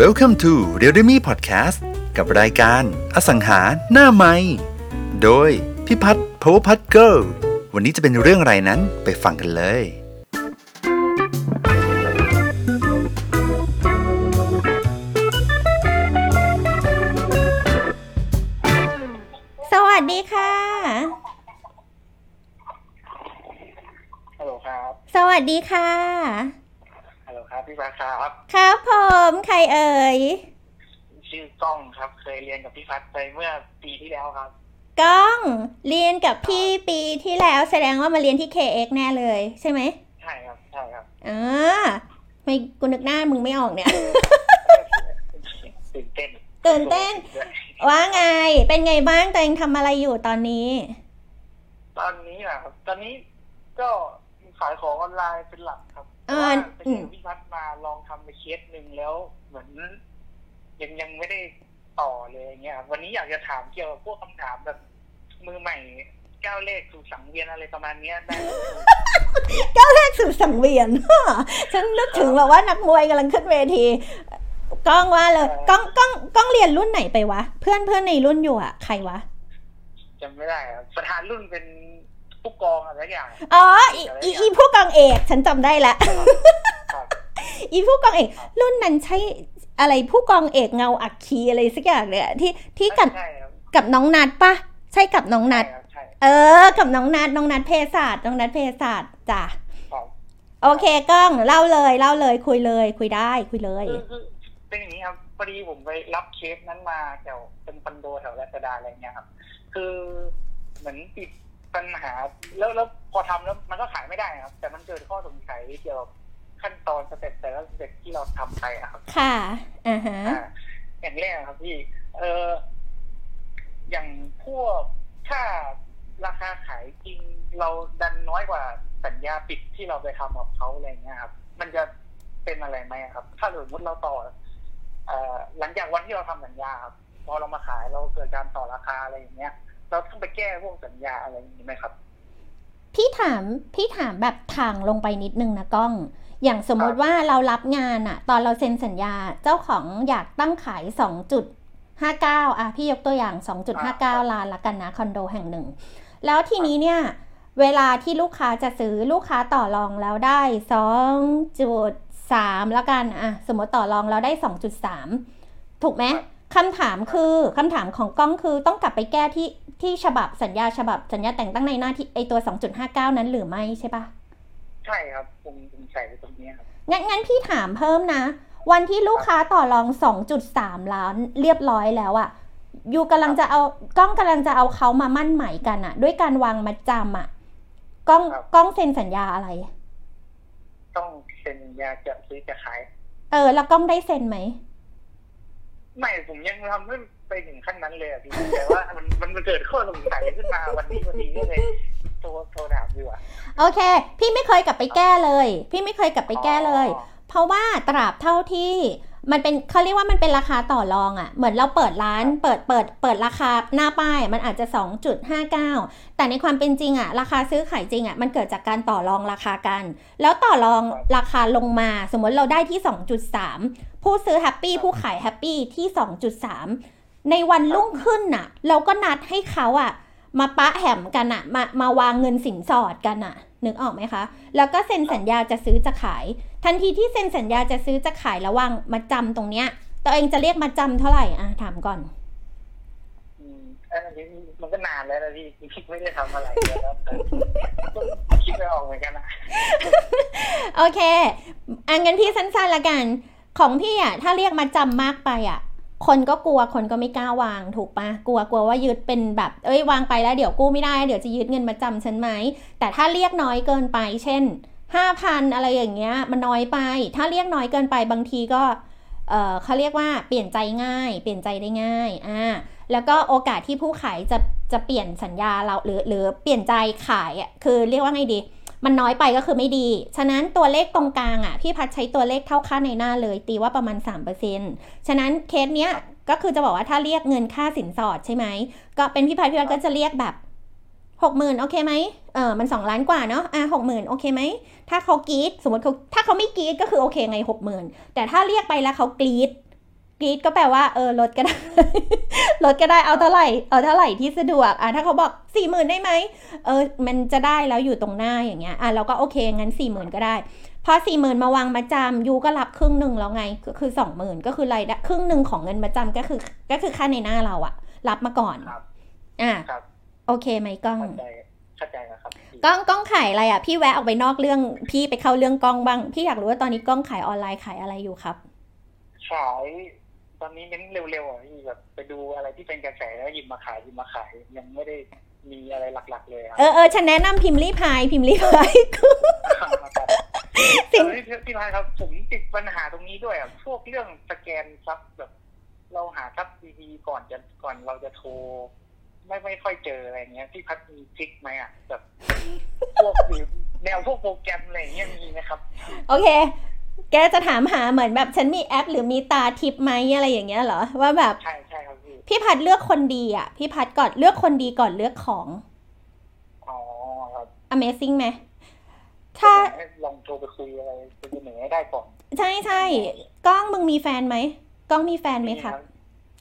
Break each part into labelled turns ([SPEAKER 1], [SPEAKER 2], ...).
[SPEAKER 1] Welcome to r e a l m e Podcast กับรายการอสังหาหน้าไม้โดยพิพัฒน์ Power Put Girl วันนี้จะเป็นเรื่องอะไรนั้นไปฟังกันเลย
[SPEAKER 2] สวัสดีค่ะ
[SPEAKER 3] ฮัลโหลครับ
[SPEAKER 2] สวัสดีค่ะ
[SPEAKER 3] ฮัลโหล ครับพี่ฟ้าครับ
[SPEAKER 2] ครับผมใครเอ่ย
[SPEAKER 3] ชื่อกล้องครับ เคยเรียนกับพี่พัดไปเมื่อปีที่แล้วครับ
[SPEAKER 2] ก้องเรียนกับพี่ปีที่แล้วแสดงว่ามาเรียนที่ KX แน่เลย ใช่ไหม
[SPEAKER 3] ใช่ครับใช่ครับ
[SPEAKER 2] อ่าไม่กูนึกหน้ามึงไม่ออกเนี่ย
[SPEAKER 3] ตื่นเต้น
[SPEAKER 2] ตื่นเต้น ว่าไงเป็นไงบ้างตัวเองทำอะไรอยู่ตอนนี้
[SPEAKER 3] ตอนนี้นะครับตอนนี้ก็ ขายของออนไลน์เป็นหลักครับเพ
[SPEAKER 2] อ่า
[SPEAKER 3] ราะว่าไป
[SPEAKER 2] อื
[SPEAKER 3] เจ
[SPEAKER 2] ม
[SPEAKER 3] อพี่พัดมาลองทำไปเคสหนึ่งแล้วเหมือน ยังยังไม่ได้ต่อเลยอย่างเงี้ยครับวันนี้อยากจะถามเกี่ยวกับพวกคำถามแบบ มือใหม่ก้าวเลขสู่สังเวียนอะไรประมาณเนี้ยได้ไหม
[SPEAKER 2] แรกสู่สังเวียนฉันนึกถึงแบบว่านักมวยกำลังขึ้นเวทีก้องว่าเลยก้องก้องก้องเรียนรุ่นไหนไปวะ เพื่อนเพื่อนในรุ่นอยู่อะใครวะ
[SPEAKER 3] จำไม่ได้ครับประธานรุ่นเป็น ผู้กองอะไรสักอย่าง
[SPEAKER 2] อ๋ออีอีอีผู้กองเอกฉันจำได้ละ
[SPEAKER 3] ครับ
[SPEAKER 2] อีผู้กองเอก รุ่นนั้นใช่อะไรผู้กองเอกเงาอักคีอะไรสักอย่างเลยอะที่ที่กับ
[SPEAKER 3] ใช่ครับ
[SPEAKER 2] กับน้องนัดปะใช่กับน้องนัด
[SPEAKER 3] ใช่ครับใช่
[SPEAKER 2] เออ กับน้องนัดน้องนัดเพศศาสตร์น้องนัดเพศศาสตร์จ้ะ
[SPEAKER 3] ครับ
[SPEAKER 2] โอเคกล้องเล่าเลยเล่าเลยคุยเลย คุยได้คุยเลย
[SPEAKER 3] คือคือเป็นอย่างนี้ครับพอดีผมไปรับเคสนั้นมาแถวเป็นคอนโดแถวรัชดาอะไรเงี้ยครับ คือเหมือนติด ปัญหา แล้วแล้วพอทำแล้วมันก็ขายไม่ได้ครับ แต่มันเกิดข้อสงสัยเกี่ยวกับขั้นตอน step แต่ละ step ที่เราทำไปอะครับ
[SPEAKER 2] ค่ะอ่าฮะ
[SPEAKER 3] อ่าอย่างแรกครับพี่ เอออย่างพวกถ้าราคาขายจริงเราดันน้อยกว่าสัญญาปิดที่เราไปทำกับเขาอะไรเงี้ยครับ มันจะเป็นอะไรไหมครับ ถ้าสมมติเราต่อเอ่อหลังจากวันที่เราทำสัญญาครับพอเรามาขายเราเกิดการต่อราคาอะไรอย่างเงี้ย เราต้องไปแก้พวกสัญญาอะไรอย่างนี้ไหมครับ
[SPEAKER 2] พี่ถามพี่ถามแบบทางลงไปนิดนึงนะกล้อง อย่างสมมติว่าเรารับงานอะตอนเราเซ็นสัญญาเจ้าของอยากตั้งขาย2.59อะพี่ยกตัวอย่าง2.59ล้านละกันนะคอนโดแห่งหนึ่ง แล้วทีนี้เนี่ยเวลาที่ลูกค้าจะซื้อลูกค้าต่อรองแล้วได้2.3แล้วกันอะสมมติต่อรองแล้วได้2.3ถูกไหม
[SPEAKER 3] ครับ
[SPEAKER 2] คำถามคือคำถามของกล้องคือต้องกลับไปแก้ที่ ที่ฉบับสัญญาฉบับสัญญาแต่งตั้งในหน้าที่ไอตัว 2.59 นั้นหรือไม่ใช่ปะ
[SPEAKER 3] ใช่ครับผมผมใส่ไว้ตรงนี้ครับ
[SPEAKER 2] งั้นงั้นพี่ถามเพิ่มนะ วันที่ลูกค้าต่อรอง 2.3 ล้านเรียบร้อยแล้วอะยูกำลังจะเอากล้องกำลังจะเอาเขามามั่นหมายกันอะด้วยการวางมัดจำอะกล้อง
[SPEAKER 3] ครับ
[SPEAKER 2] กล้องเซ็นสัญญาอะไร
[SPEAKER 3] ต้องเซ็นสัญญาจะซื้อจะขาย
[SPEAKER 2] เออ แล้วกล้องได้เซ็นไหม
[SPEAKER 3] ไม่ผมยังทำไม่ไปถึงขั้นนั้นเลยอะพี่แต่ว่ามันมันเกิดข้อสงสัยขึ้นมาวันนี้วันนี้ก็เลยโทรโทรถามดีกว่า
[SPEAKER 2] โอเค พี่ไม่เคยกลับไปแก้เลย พี่ไม่เคยกลับไปแก้เลย
[SPEAKER 3] อ๋อ
[SPEAKER 2] เพราะว่าตราบเท่าที่ มันเป็นเขาเรียกว่ามันเป็นราคาต่อรองอะ่ะ เหมือนเราเปิดร้านเปิดเปิดเปิดราคาหน้าป้ายมันอาจจะ 2.59 แต่ในความเป็นจริงอะ่ะ ราคาซื้อขายจริงอะ่ะมันเกิดจากการต่อรองราคากัน แล้วต่อรองราคาลงมา สมมติเราได้ที่ 2.3 ผู้ซื้อ happy ผู้ขาย happy ที่ 2.3 ในวันรุ่งขึ้นน่ะ เราก็นัดให้เขาอะ มาแปะแหมะกันอะมามาวางเงินสินสอดกันอะนึกออกไหมคะ แล้วก็เซ็นสัญญาจะซื้อจะขาย ทันทีที่เซ็นสัญญาจะซื้อจะขายและวางมัดจำตรงเนี้ยตัวเองจะเรียกมาจำเท่าไหร่อะถามก่อน
[SPEAKER 3] อืมอันนี้มันก็นานแล้วนะพี่ไม่ได้ทำอะไรเลยแล้วแต่ก็คิดไม่ออกเหมือนกันนะ
[SPEAKER 2] โอเคอันงั้นพี่สั้นๆละกัน ของพี่อะถ้าเรียกมาจำมากไปอะคนก็กลัวคนก็ไม่กล้าวางถูกปะกลัวกลัวว่ายึดเป็นแบบเอ้ยวางไปแล้วเดี๋ยวกู้ไม่ได้เดี๋ยวจะยึดเงินมาจำฉันไหมแต่ถ้าเรียกน้อยเกินไป เช่น ห้าพันอะไรอย่างเงี้ยมันน้อยไป ถ้าเรียกน้อยเกินไปบางทีก็เออเขาเรียกว่าเปลี่ยนใจง่าย เปลี่ยนใจได้ง่ายอ่าแล้วก็โอกาสที่ผู้ขายจะจะเปลี่ยนสัญญาเราหรือหรือเปลี่ยนใจขายอะคือเรียกว่าไงดี มันน้อยไปก็คือไม่ดี ฉะนั้นตัวเลขตรงกลางอะพี่พัดใช้ตัวเลขเท่าค่าในหน้าเลย ตีว่าประมาณ 3%ฉะนั้นเคสเนี้ยก็คือจะบอกว่าถ้าเรียกเงินค่าสินสอดใช่ไหมก็เป็นพี่พัดพี่พัดก็จะเรียกแบบ หกหมื่นโอเคไหมเออมันสองล้านกว่าเนาะอะหกหมื่นโอเคไหมถ้าเขากรีดสมมติเขาถ้าเขาไม่กรีดก็คือโอเคไงหกหมื่นแต่ถ้าเรียกไปแล้วเขากรีดกรีดก็แปลว่าเออลดก็ได้ลดก็ได้เอาเท่าไหร่เอาเท่าไหร่ที่สะดวกอะถ้าเขาบอกสี่หมื่นได้ไหมเออมันจะได้แล้วอยู่ตรงหน้าอย่างเงี้ยอะเราก็โอเคงั้นสี่หมื่นก็ได้พอสี่หมื่นมาวางมาจำยูก็รับครึ่งหนึ่งแล้วไงก็คือสองหมื่นก็คือรายได้ครึ่งหนึ่งของเงินมาจำก็คือ ก็คือค่าในหน้าเราอะรับมาก่อน
[SPEAKER 3] ครับ
[SPEAKER 2] อะ
[SPEAKER 3] ครับ
[SPEAKER 2] โอเคไหมกล้อง
[SPEAKER 3] เข้าใจเข้าใจแล้วครับพี่
[SPEAKER 2] กล้องกล้องขายอะไรอะพี่แวะออกไปนอกเรื่องพี่ไปเข้าเรื่องกล้องบ้างพี่อยากรู้ว่าตอนนี้กล้องขายออนไลน์ขายอะไรอยู่ครับ
[SPEAKER 3] ขายตอนนี้เน้นเร็วๆอะพี่แบบไปดูอะไรที่เป็นกระแสแล้วหยิบมาขายหยิบมาขายยังไม่ได้มีอะไรหลัก ๆ เลยครับ
[SPEAKER 2] เออเออฉันแนะนำพิมพ์รีพายพิมพ์รีพาย
[SPEAKER 3] ครับ
[SPEAKER 2] สิ่ง
[SPEAKER 3] เออพี่พี่พายครับผมติดปัญหาตรงนี้ด้วยอะพวกเรื่องสแกนซับแบบ เราหาซับดีๆก่อนจะก่อนเราจะโทร ไม่ไม่ค่อยเจออะไรเงี้ยพี่พัดมีทริกไหมอะแบบพวกหรือแนวพวกโปรแกรมอะไรเงี้ยมีไหมครับ
[SPEAKER 2] โอเค แกจะถามหาเหมือนแบบฉันมีแอป หรือมีตาทิปไหมอะไรอย่างเงี้ยเหรอว่าแบบ
[SPEAKER 3] ใช่ใช่ครับพี่
[SPEAKER 2] พี่พัดเลือกคนดีอะ พี่พัดก่อนเลือกคนดีก่อนเลือกของ
[SPEAKER 3] อ๋อครับ
[SPEAKER 2] Amazing ไหมถ้า
[SPEAKER 3] ลองโทรไปคุยอะไรไปเสนอให้ได้ก่อน
[SPEAKER 2] ใช่ใช่กล้องมึงมีแฟนไหมกล้องมีแฟนไหมครับ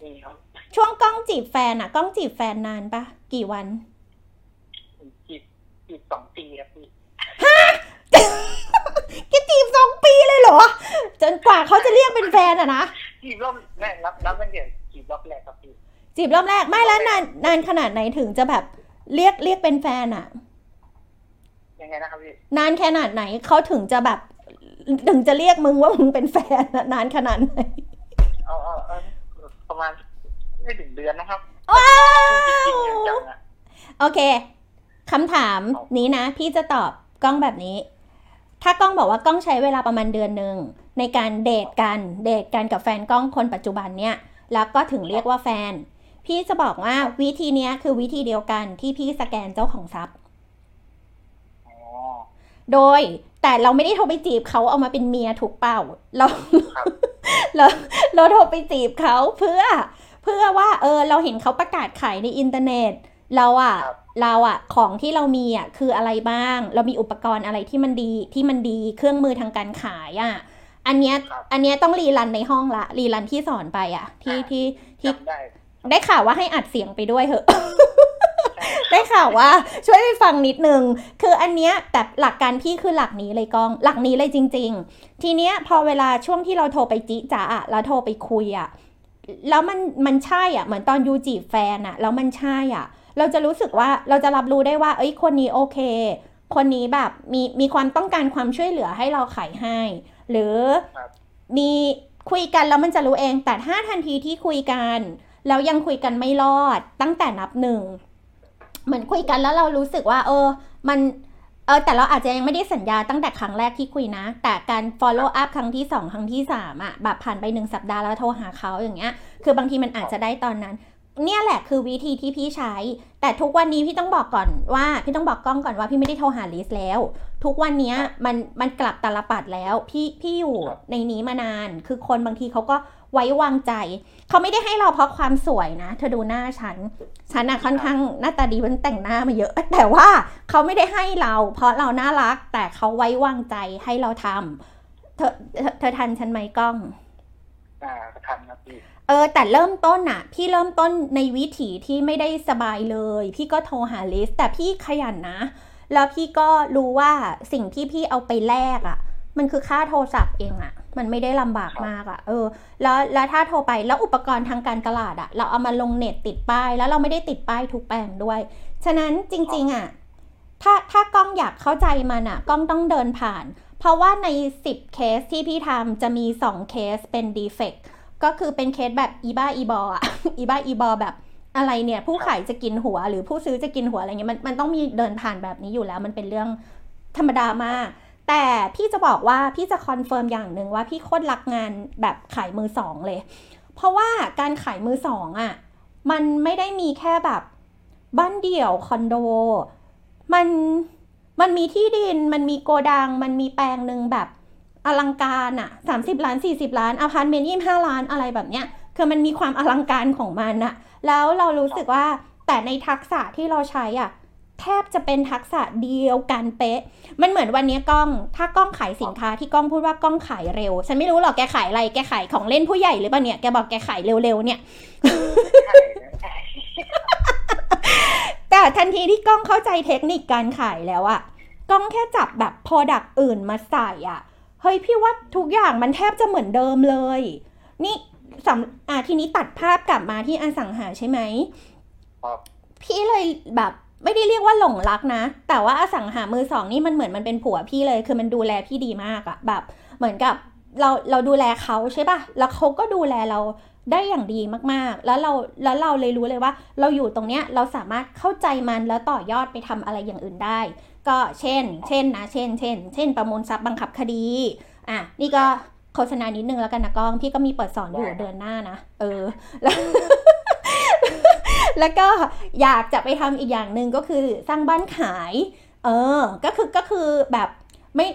[SPEAKER 3] มีครับ
[SPEAKER 2] ช่วงกล้องจีบแฟนอะกล้องจีบแฟนนานปะกี่วัน
[SPEAKER 3] จีบจีบสองปีครับพี่
[SPEAKER 2] แกจีบสองปีเลยเหรอ จนกว่าเขาจะเรียกเป็นแฟนอะนะ
[SPEAKER 3] จีบรอบแรกรับรับตั้งแต่จีบรอบแรกครับพี่
[SPEAKER 2] จีบรอบแรกไม่แล้วนานนานขนาดไหนถึงจะแบบเรียกเรียกเป็นแฟนอะ
[SPEAKER 3] ยังไงนะครับพี่
[SPEAKER 2] นานขนาดไหนเขาถึงจะแบบ ถึงจะเรียกมึงว่ามึงเป็นแฟนอะนานขนาดไหน
[SPEAKER 3] เอาเอาเอาประมาณ ไม่ถึงเดือนนะครับ
[SPEAKER 2] ว้า
[SPEAKER 3] จริง
[SPEAKER 2] ว
[SPEAKER 3] ๆจังๆอะ
[SPEAKER 2] โอเคคำถามนี้นะ พี่จะตอบกล้องแบบนี้ ถ้ากล้องบอกว่ากล้องใช้เวลาประมาณเดือนหนึ่งในการเดทกันเดทกันกับแฟนกล้องคนปัจจุบันเนี่ยแล้วก็ถึงเรียกว่าแฟน พี่จะบอกว่าวิธีเนี้ยคือวิธีเดียวกันที่พี่สแกนเจ้าของทรัพย์
[SPEAKER 3] อ๋อ
[SPEAKER 2] โดยแต่เราไม่ได้โทรไปจีบเขาเอามาเป็นเมียถูกเปล่า เรา
[SPEAKER 3] ครับ
[SPEAKER 2] เราเราโทรไปจีบเขาเพื่อ เพื่อว่าเออเราเห็นเขาประกาศขายในอินเทอร์เน็ต เราอะเราอะของที่เรามีอะคืออะไรบ้าง เรามีอุปกรณ์อะไรที่มันดีที่มันดีเครื่องมือทางการขายอะอันเนี้ยอันเนี้ยต้องรีรันในห้องละรีรันที่สอนไปอะที่ที่ที่
[SPEAKER 3] จำได้
[SPEAKER 2] ได้ข่าวว่าให้อัดเสียงไปด้วยเหอะ
[SPEAKER 3] ใช่
[SPEAKER 2] ได้ข่าวว่าช่วยไปฟังนิดนึง คืออันเนี้ยแต่หลักการพี่คือหลักนี้เลยกล้อง หลักนี้เลยจริง ๆ ทีเนี้ยพอเวลาช่วงที่เราโทรไปจิจ๋าอะแล้วโทรไปคุยอะ แล้วมันมันใช่อะเหมือนตอนยูจีบแฟนอะแล้วมันใช่อะ เราจะรู้สึกว่าเราจะรับรู้ได้ว่า เอ้ยคนนี้โอเค คนนี้แบบมีมีความต้องการความช่วยเหลือให้เราขายให้ หรือ
[SPEAKER 3] ครับ
[SPEAKER 2] มีคุยกันแล้วมันจะรู้เอง แต่ถ้าทันทีที่คุยกันแล้วยังคุยกันไม่รอดตั้งแต่นับหนึ่งเหมือนคุยกันแล้วเรารู้สึกว่า เออ มันเออแต่เราอาจจะยังไม่ได้สัญญาตั้งแต่ครั้งแรกที่คุยนะ แต่การ follow up ครั้งที่สองครั้งที่สามอะแบบผ่านไปหนึ่งสัปดาห์แล้วโทรหาเขาอย่างเงี้ย คือบางทีมันอาจจะได้ตอนนั้น เนี่ยแหละคือวิธีที่พี่ใช้ แต่ทุกวันนี้พี่ต้องบอกก่อนว่า พี่ต้องบอกกล้องก่อนว่าพี่ไม่ได้โทรหาลิสแล้ว ทุกวันนี้มันมันกลับตาลปัดแล้ว พี่พี่อยู่ในนี้มานาน คือคนบางทีเขาก็ ไว้วางใจ เขาไม่ได้ให้เราเพราะความสวยนะ เธอดูหน้าฉัน ฉันอะค่อนข้างหน้าตาดีมันแต่งหน้ามาเยอะ แต่ว่าเขาไม่ได้ให้เรา เพราะเราน่ารัก แต่เขาไว้วางใจให้เราทำเธอเธอเธอทันฉันไหมกล้อง
[SPEAKER 3] อ่าทันครับพี่
[SPEAKER 2] เออแต่เริ่มต้นอะพี่เริ่มต้นในวิถีที่ไม่ได้สบายเลย พี่ก็โทรหาลิส แต่พี่ขยันนะ แล้วพี่ก็รู้ว่าสิ่งที่พี่เอาไปแลกอะมันคือค่าโทรศัพท์เองอะ มันไม่ได้ลำบากมากอะเออ แล้วแล้วถ้าโทรไปแล้วอุปกรณ์ทางการตลาดอะเราเอามาลงเน็ตติดป้าย แล้วเราไม่ได้ติดป้ายทุกแปลงด้วย ฉะนั้นจริง ๆอะถ้าถ้ากล้องอยากเข้าใจมันอะกล้องต้องเดินผ่าน เพราะว่าใน 10 เคสที่พี่ทำจะมี 2 เคสเป็น defect ก็คือเป็นเคสแบบอีบ้าอีบออะอีบ้าอีบอแบบอะไรเนี่ยผู้ขายจะกินหัวหรือผู้ซื้อจะกินหัวอะไรเงี้ยมันมันต้องมีเดินผ่านแบบนี้อยู่แล้ว มันเป็นเรื่องธรรมดามาก แต่พี่จะบอกว่าพี่จะ confirm อย่างหนึ่งว่าพี่โคตรรักงานแบบขายมือสองเลย เพราะว่าการขายมือสองอะ่ะมันไม่ได้มีแค่แบบบ้านเดี่ยวคอนโด มันมันมีที่ดินมันมีโกดัง มันมีแปลงหนึ่งแบบอลังการอะสามสิบล้านสี่สิบล้านอพาร์ตเมนต์ยี่ห้าล้านอะไรแบบเนี้ยคือมันมีความอลังการของมันอะแล้วเรารู้สึกว่าแต่ในทักษะที่เราใช้อะ แทบจะเป็นทักษะเดียวกันเป๊ะ มันเหมือนวันนี้กล้อง ถ้ากล้องขายสินค้าที่กล้องพูดว่ากล้องขายเร็ว ฉันไม่รู้หรอกแกขายอะไร แกขายของเล่นผู้ใหญ่หรือเปล่าเนี่ย แกบอกแกขายเร็วๆเนี่ย
[SPEAKER 3] ใช่ใช่
[SPEAKER 2] แต่ทันทีที่กล้องเข้าใจเทคนิคการขายแล้วอะกล้องแค่จับแบบพอดักอื่นมาใส่อะเฮ้ยพี่ว่าทุกอย่างมันแทบจะเหมือนเดิมเลย นี่สำอะทีนี้ตัดภาพกลับมาที่อสังหาใช่ไหม
[SPEAKER 3] ครับ
[SPEAKER 2] พี่เลยแบบ ไม่ได้เรียกว่าหลงรักนะ แต่ว่าอสังหามือสองนี่มันเหมือนมันเป็นผัวพี่เลย คือมันดูแลพี่ดีมากอะแบบ เหมือนกับเราเราดูแลเขาใช่ปะแล้วเขาก็ดูแลเราได้อย่างดีมากๆ แล้วเราแล้วเราเลยรู้เลยว่า เราอยู่ตรงเนี้ยเราสามารถเข้าใจมันแล้วต่อยอดไปทำอะไรอย่างอื่นได้ ก็เช่น เช่นนะเช่น เช่น เช่น ประมูลทรัพย์บังคับคดีอะนี่ก็โฆษณานิดนึงแล้วกันนะกล้อง พี่ก็มีเปิดสอนอยู่เดือนหน้านะเออแล้ว แล้วก็อยากจะไปทำอีกอย่างหนึ่งก็คือสร้างบ้านขาย เออ ก็คือก็คือแบบไม่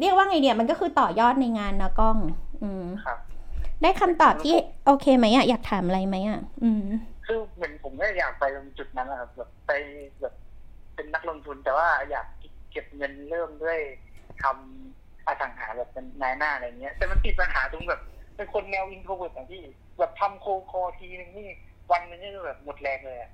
[SPEAKER 2] เรียกว่าไงเนี่ยมันก็คือต่อยอดในงานนะกล้อง อืม
[SPEAKER 3] ครับ
[SPEAKER 2] ได้คำตอบที่โอเคไหมอะอยากถามอะไรไหมอะอืม
[SPEAKER 3] คือเหมือนผมก็อยากไปตรงจุดนั้นนะครับแบบไปแบบเป็นนักลงทุนแต่ว่าอยากเก็บเงินเริ่มด้วยทำอสังหาแบบเป็นนายหน้าอะไรเงี้ย แต่มันติดปัญหาตรงแบบ เป็นคนแนว introvert อย่างที่แบบทำโคคอทีนึงนี่ วันนึงนี่แบบหมดแรงเลยอะ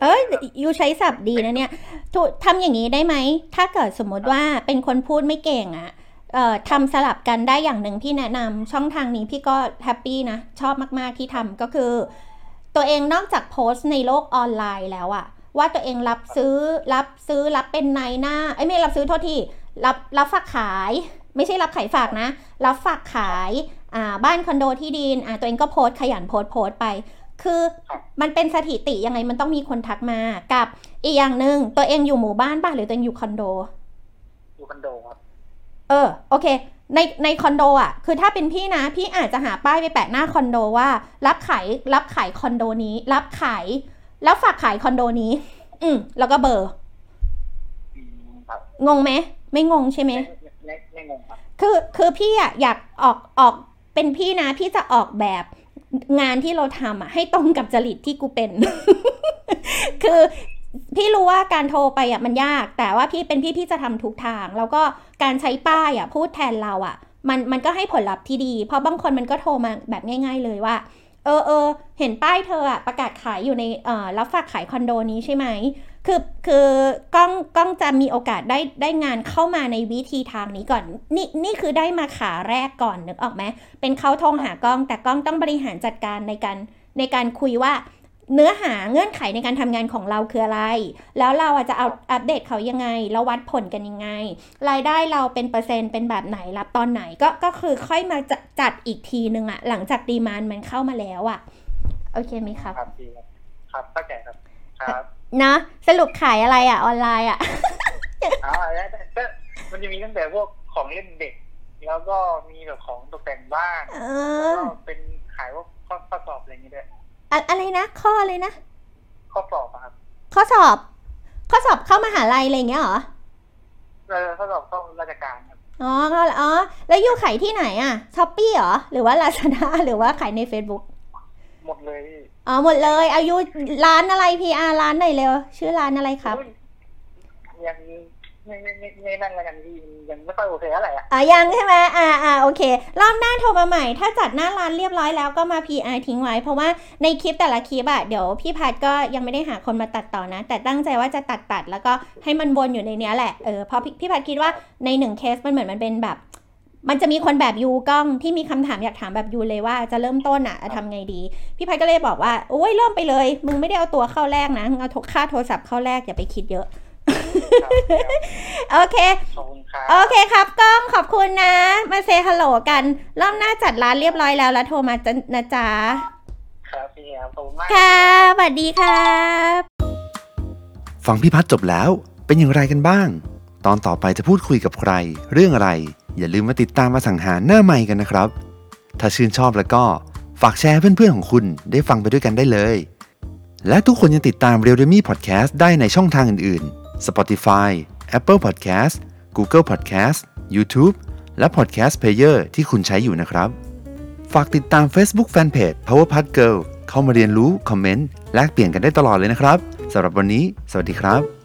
[SPEAKER 2] เอ้ย you ใช้ศัพท์ดีนะเนี่ยถูทำอย่างนี้ได้ไหม ถ้าเกิดสมมติว่าเป็นคนพูดไม่เก่งอะเอ่อทำสลับกันได้อย่างหนึ่งพี่แนะนำช่องทางนี้พี่ก็ happy นะ ชอบมากๆที่ทำก็คือ ตัวเองนอกจากโพสต์ในโลกออนไลน์แล้วอะว่าตัวเองรับซื้อรับซื้อรับเป็นนายหน้าไอ้ยไม่รับซื้อโทษทีรับรับฝากขาย ไม่ใช่รับขายฝากนะ รับฝากขายอ่าบ้านคอนโดที่ดินอ่าตัวเองก็โพสต์ขยันโพสต์โพสต์ไป คือมันเป็นสถิติยังไงมันต้องมีคนทักมากับอีกอย่างหนึ่งตัวเองอยู่หมู่บ้านป่ะหรือตัวเองอยู่คอนโด
[SPEAKER 3] อยู่คอนโดครับ
[SPEAKER 2] เออ โอเค ในในคอนโดอะ คือถ้าเป็นพี่นะ พี่อาจจะหาป้ายไปแปะหน้าคอนโดว่า รับขายรับขายคอนโดนี้ รับขายรับฝากขายคอนโดนี้ อืมแล้วก็เบอร์
[SPEAKER 3] อืมครับ
[SPEAKER 2] งงไหมไม่งงใช่ไหม
[SPEAKER 3] ไม่ไม่ไม่งงครับ
[SPEAKER 2] คือคือพี่อะอยากออกออกเป็นพี่นะ พี่จะออกแบบ งานที่เราทำอะให้ตรงกับจริตที่กูเป็น คือพี่รู้ว่าการโทรไปอะมันยาก แต่ว่าพี่เป็นพี่พี่จะทำทุกทาง แล้วก็การใช้ป้ายอะพูดแทนเราอะ มันมันก็ให้ผลลัพธ์ที่ดี เพราะบางคนมันก็โทรมาแบบง่าย ๆ เลยว่า เออเออเห็นป้ายเธออะประกาศขายอยู่ในเอ่อรับฝากขายคอนโดนี้ใช่ไหมคือคือกล้องกล้องจะมีโอกาสได้ได้งานเข้ามาในวิธีทางนี้ก่อน นี่นี่คือได้มาขาแรกก่อนนึกออกไหมเป็นเขาโทรหากล้องแต่กล้องต้องบริหารจัดการในการในการคุยว่า เนื้อหาเงื่อนไขในการทำงานของเราคืออะไร แล้วเราอะจะเอาอัปเดตเขายังไง แล้ววัดผลกันยังไง รายได้เราเป็นเปอร์เซ็นต์เป็นแบบไหนรับตอนไหนก็ก็คือค่อยมาจัดจัดอีกทีนึงอะหลังจากดีมานมันเข้ามาแล้วอะโอเคไหมครับ
[SPEAKER 3] ครับดีครับครับเข้าใจครับครับ
[SPEAKER 2] นะสรุปขายอะไรอะออนไลน์อะ
[SPEAKER 3] อ๋อแล้วแต่ก็มันจะมีตั้งแต่พวกของเล่นเด็ก แล้วก็มีแบบของตกแต่งบ้าน
[SPEAKER 2] เอ
[SPEAKER 3] แล้ว
[SPEAKER 2] อ
[SPEAKER 3] ก็เป็นขายพวกข้อข้อสอบอะไรอย่างเงี้ยด้วย
[SPEAKER 2] อะอะไรนะ ข้ออะไรนะ
[SPEAKER 3] ข้อสอบอะครับ
[SPEAKER 2] ข้อสอบ ข้อสอบเข้ามหาลัยอะไรอย่างเงี้ยเหรอ
[SPEAKER 3] เออข้อสอบเข้าราชการครับ
[SPEAKER 2] อ๋อก็อ๋อ แล้วอยู่ขายที่ไหนอะช้อปปี้เหรอ หรือว่าลาซาด้าหรือว่าขายใน Facebook
[SPEAKER 3] หมดเลยพี่
[SPEAKER 2] อ๋อ หมดเลย อายุร้านอะไร PR ร้านไหนเร็ว ชื่อร้านอะไรครับ
[SPEAKER 3] อุ๊ยยัง ไม่ไม่ไม่ไม่นั่นแล้วกันพี่ยังไม่ค่อยโอเคเท่าไหร่อะ
[SPEAKER 2] อะยังใช่ไหมอ่าอ่าโอเค รอบหน้าโทรมาใหม่ ถ้าจัดหน้าร้านเรียบร้อยแล้วก็มา PR ทิ้งไว้ เพราะว่าในคลิปแต่ละคลิปอะเดี๋ยวพี่พัดก็ยังไม่ได้หาคนมาตัดต่อนะ แต่ตั้งใจว่าจะตัดตัดแล้วก็ให้มันวนอยู่ในเนี้ยแหละเออเพราะพี่พี่พัดคิดว่าในหนึ่งเคสมันเหมือนมันเป็นแบบ มันจะมีคนแบบยูกล้องที่มีคำถามอยากถามแบบยูเลยว่าจะเริ่มต้นอะทำไงดี พี่พัดก็เลยบอกว่าโอ้ยเริ่มไปเลย มึงไม่ได้เอาตัวเข้าแรกนะมึงเอาค่าโทรศัพท์เข้าแรกอย่าไปคิดเยอะ
[SPEAKER 3] ครับ
[SPEAKER 2] โอเค
[SPEAKER 3] ขอบคุณครับ
[SPEAKER 2] โอเคครับกล้องขอบคุณนะ มาเซฮัลโหลกัน รอบหน้าจัดร้านเรียบร้อยแล้วแล้วโทรมาจะนะจ๊ะ
[SPEAKER 3] ครับพี่ครับขอบคุณมาก
[SPEAKER 2] ค่ะสวัสดีครับ
[SPEAKER 1] ฟังพี่พัฒน์จบแล้วเป็นอย่างไรกันบ้าง ตอนต่อไปจะพูดคุยกับใคร เรื่องอะไร อย่าลืมมาติดตามมาสังหารหน้าใหม่กันนะครับ ถ้าชื่นชอบแล้วก็ฝากแชร์ให้เพื่อนๆของคุณได้ฟังไปด้วยกันได้เลย และทุกคนยังติดตาม r e a l m e Podcast ได้ในช่องทางอื่นๆ Spotify Apple Podcast Google Podcast YouTube และ Podcast Player ที่คุณใช้อยู่นะครับ ฝากติดตาม Facebook Fanpage Powerpad Girl เข้ามาเรียนรู้ คอมเมนต์ แลกเปลี่ยนกันได้ตลอดเลยนะครับสำหรับวันนี้ สวัสดีครับ